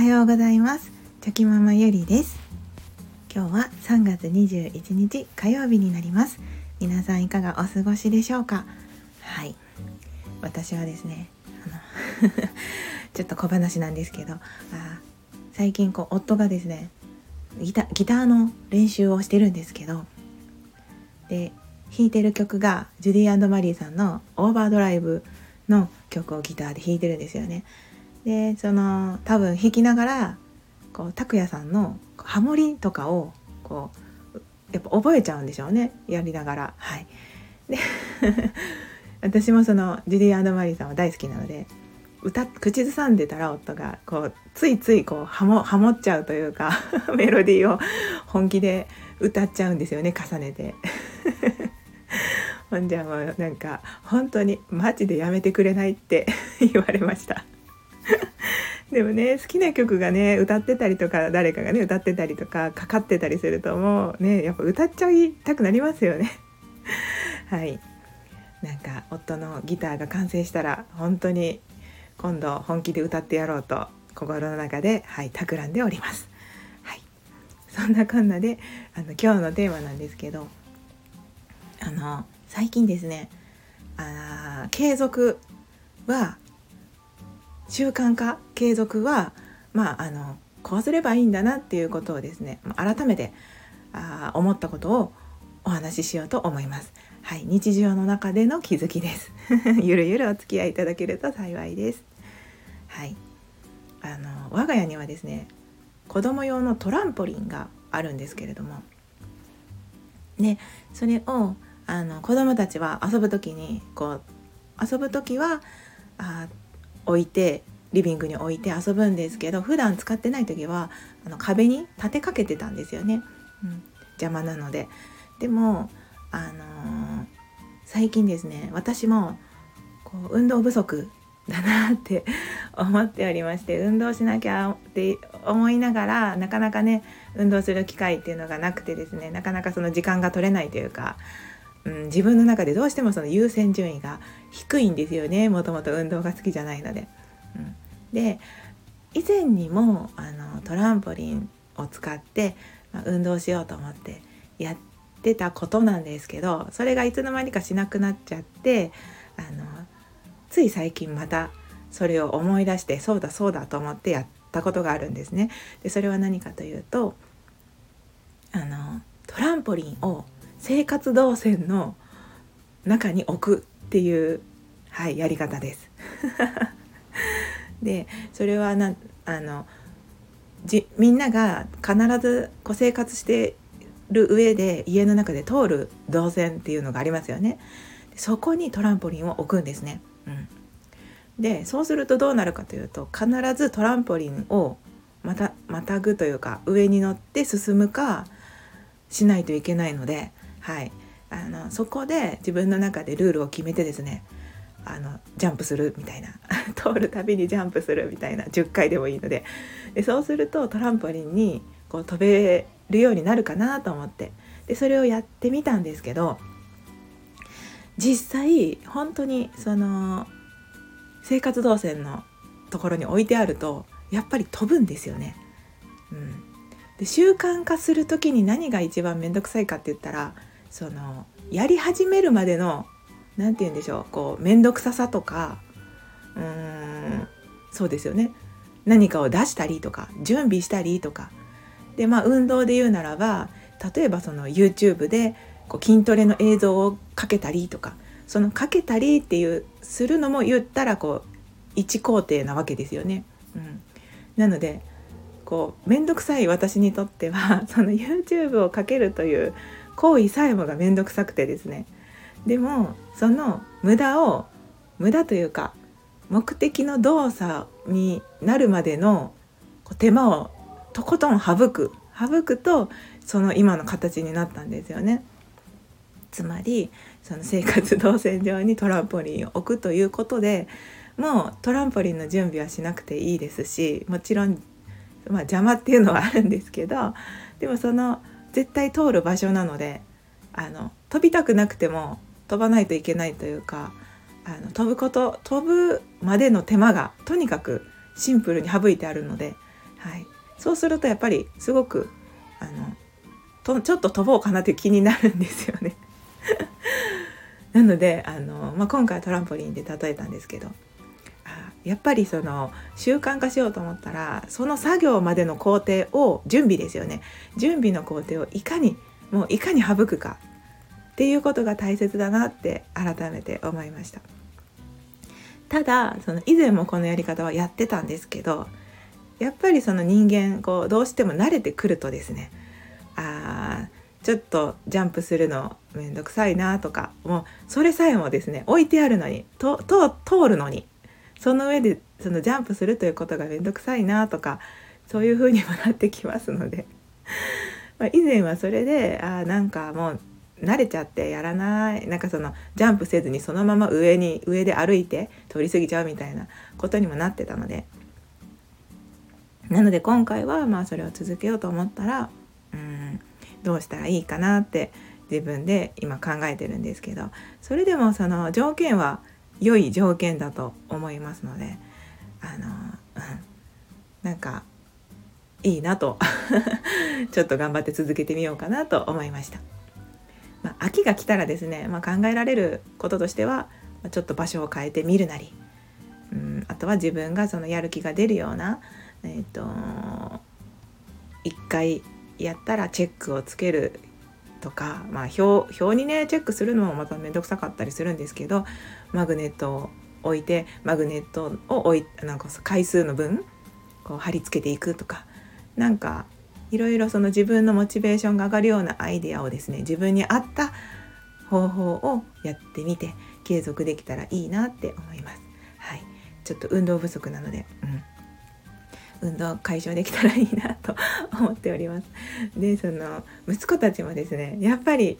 はようございます。チョキママゆりです。今日は3月21日火曜日になります。皆さんいかがお過ごしでしょうか？はい。私はですねあの ちょっと小話なんですけどあ最近こう夫がですねギタギターの練習をしてるんですけどで弾いてる曲がジュディマリーさんの「オーバードライブ」の曲をギターで弾いてるんですよね。でその多分弾きながらこう拓哉さんのハモリとかをこうやっぱ覚えちゃうんでしょうね。やりながら。はい。で 私もそのジュディマリーさんは大好きなので歌口ずさんでたら夫がこうついついこうハモハモっちゃうというか メロディーを本気で歌っちゃうんですよね重ねて。ほんじゃもうなんか本当にマジでやめてくれないって言われました。でもね好きな曲がね歌ってたりとか誰かがね歌ってたりとかかかってたりするともうねやっぱ歌っちゃいたくなりますよね。はい。なんか夫のギターが完成したら本当に今度本気で歌ってやろうと心の中ではい企んでおります。はい。そんなこんなであの今日のテーマなんですけどあの最近ですねあ継続は習慣化継続はまああのこうすればいいんだなっていうことをですね改めてあ思ったことをお話ししようと思います。はい、日常の中での気づきです。ゆるゆるお付き合いいただけると幸いです。はい、あの我が家にはですね子供用のトランポリンがあるんですけれどもねそれをあの子供たちは遊ぶ時にこう遊ぶ時はあ置いてリビングに置いて遊ぶんですけど普段使ってない時はあの壁に立てかけてたんですよね、うん、邪魔なので。でもあのー、最近ですね私もこう運動不足だなって 思っておりまして運動しなきゃって思いながらなかなかね運動する機会っていうのがなくてですねなかなかその時間が取れないというかうん、自分の中でどうしてもその優先順位が低いんですよねもともと運動が好きじゃないので。うん、で以前にもあのトランポリンを使って、まあ、運動しようと思ってやってたことなんですけどそれがいつの間にかしなくなっちゃってあのつい最近またそれを思い出してそうだそうだと思ってやったことがあるんですね。でそれは何かというとあのトランポリンを生活動線の中に置くっていう、はい、やり方です。でそれはなあのじみんなが必ずこう生活してる上で家の中で通る動線っていうのがありますよね。そこにトランポリンを置くんですね。うん、でそうするとどうなるかというと必ずトランポリンをまたまたぐというか上に乗って進むかしないといけないのではい。あのそこで自分の中でルールを決めてですねあのジャンプするみたいな 通るたびにジャンプするみたいな10回でもいいので。でそうするとトランポリンにこう飛べるようになるかなと思って。でそれをやってみたんですけど実際本当にその生活動線のところに置いてあるとやっぱり飛ぶんですよね。うん、で習慣化する時に何が一番面倒くさいかって言ったらそのやり始めるまでの何て言うんでしょうこう面倒くささとかうーんそうですよね。何かを出したりとか準備したりとか。でまあ運動で言うならば例えばその YouTube でこう筋トレの映像をかけたりとかそのかけたりっていうするのも言ったらこう一工程なわけですよね。うん、なのでこう面倒くさい私にとってはその YouTube をかけるという行為さえもが面倒くさくてですねでもその無駄を無駄というか目的の動作になるまでの手間をとことん省く省くとその今の形になったんですよね。つまりその生活動線上にトランポリンを置くということでもうトランポリンの準備はしなくていいですしもちろん、まあ、邪魔っていうのはあるんですけどでもその絶対通る場所なのであの飛びたくなくても飛ばないといけないというかあの飛ぶこと飛ぶまでの手間がとにかくシンプルに省いてあるので、はい、そうするとやっぱりすごくあのとちょっと飛ぼうかなって気になるんですよね。なのであの、まあ、今回トランポリンで例えたんですけどやっぱりその習慣化しようと思ったらその作業までの工程を準備ですよね。準備の工程をいかにもういかに省くか。っていうことが大切だなって改めて思いました。ただその以前もこのやり方はやってたんですけどやっぱりその人間こうどうしても慣れてくるとですねあちょっとジャンプするのめんどくさいなとかもうそれさえもですね置いてあるのにとと通るのにその上でそのジャンプするということがめんどくさいなとかそういう風にもなってきますので。ま以前はそれであなんかもう慣れちゃってやらないなんかそのジャンプせずにそのまま上に上で歩いて通り過ぎちゃうみたいなことにもなってたので。なので今回はまあそれを続けようと思ったらうんどうしたらいいかなって自分で今考えてるんですけど。それでもその条件は良い条件だと思いますのであの、うん、なんかいいなと ちょっと頑張って続けてみようかなと思いました。まあ、秋が来たらですね、まあ、考えられることとしては、ま、ちょっと場所を変えてみるなり、うん、あとは自分がそのやる気が出るような、えーと、一回やったらチェックをつけるとか、まあ表、表にねチェックするのもまた面倒くさかったりするんですけどマグネットを置いてマグネットを置いなんか回数の分こう貼り付けていくとかなんかいろいろその自分のモチベーションが上がるようなアイデアをですね自分に合った方法をやってみて継続できたらいいなって思います。はい、ちょっと運動不足なので、うん、運動解消できたらいいなと思っております。でその息子たちもですねやっぱり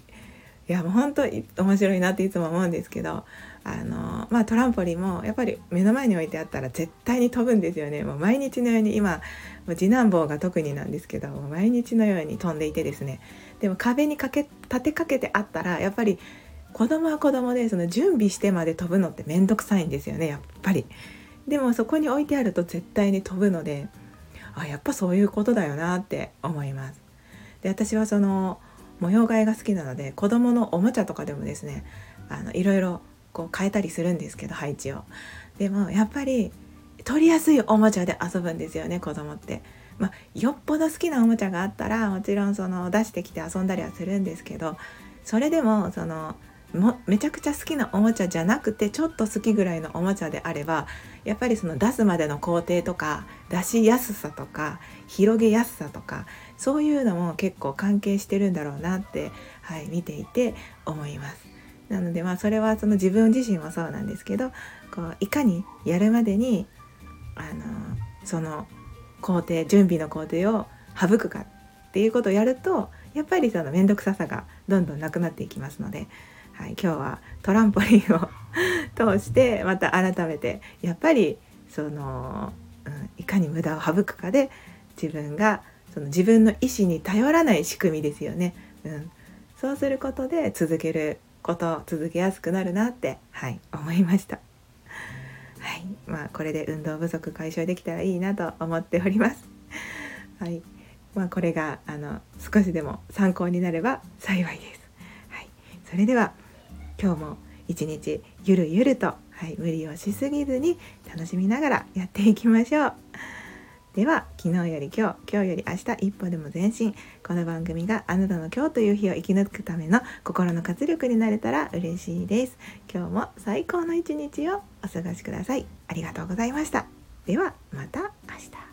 いやもう本当面白いなっていつも思うんですけどあのまあトランポリンもやっぱり目の前に置いてあったら絶対に飛ぶんですよね。もう毎日のように今次男坊が特になんですけど毎日のように飛んでいてですね。でも壁にかけ立てかけてあったらやっぱり子供は子供でその準備してまで飛ぶのって面倒くさいんですよねやっぱり。でもそこに置いてあると絶対に飛ぶのであやっぱそういうことだよなって思いますで私はその模様替えが好きなので子供のおもちゃとかでもですねあのいろいろこう変えたりするんですけど配置をでもやっぱり取りやすいおもちゃで遊ぶんですよね子供って。まあ、よっぽど好きなおもちゃがあったらもちろんその出してきて遊んだりはするんですけどそれでもそのもめちゃくちゃ好きなおもちゃじゃなくてちょっと好きぐらいのおもちゃであればやっぱりその出すまでの工程とか出しやすさとか広げやすさとかそういうのも結構関係してるんだろうなって、はい、見ていて思います。なのでまあそれはその自分自身もそうなんですけどこういかにやるまでにあのその工程準備の工程を省くかっていうことをやるとやっぱりその面倒くささがどんどんなくなっていきますので、はい、今日はトランポリンを通してまた改めてやっぱりその、うん、いかに無駄を省くかで自分がその自分の意思に頼らない仕組みですよね。うん、そうすることで続けること続けやすくなるなって、はい、思いました。はいまあ、これで運動不足解消できたらいいなと思っております。はいまあ、これがあの少しでも参考になれば幸いです。はい、それでは今日も一日ゆるゆると、はい、無理をしすぎずに楽しみながらやっていきましょう。では昨日より今日今日より明日一歩でも前進。この番組があなたの今日という日を生き抜くための心の活力になれたら嬉しいです。今日も最高の一日をお過ごしください。ありがとうございました。ではまた明日。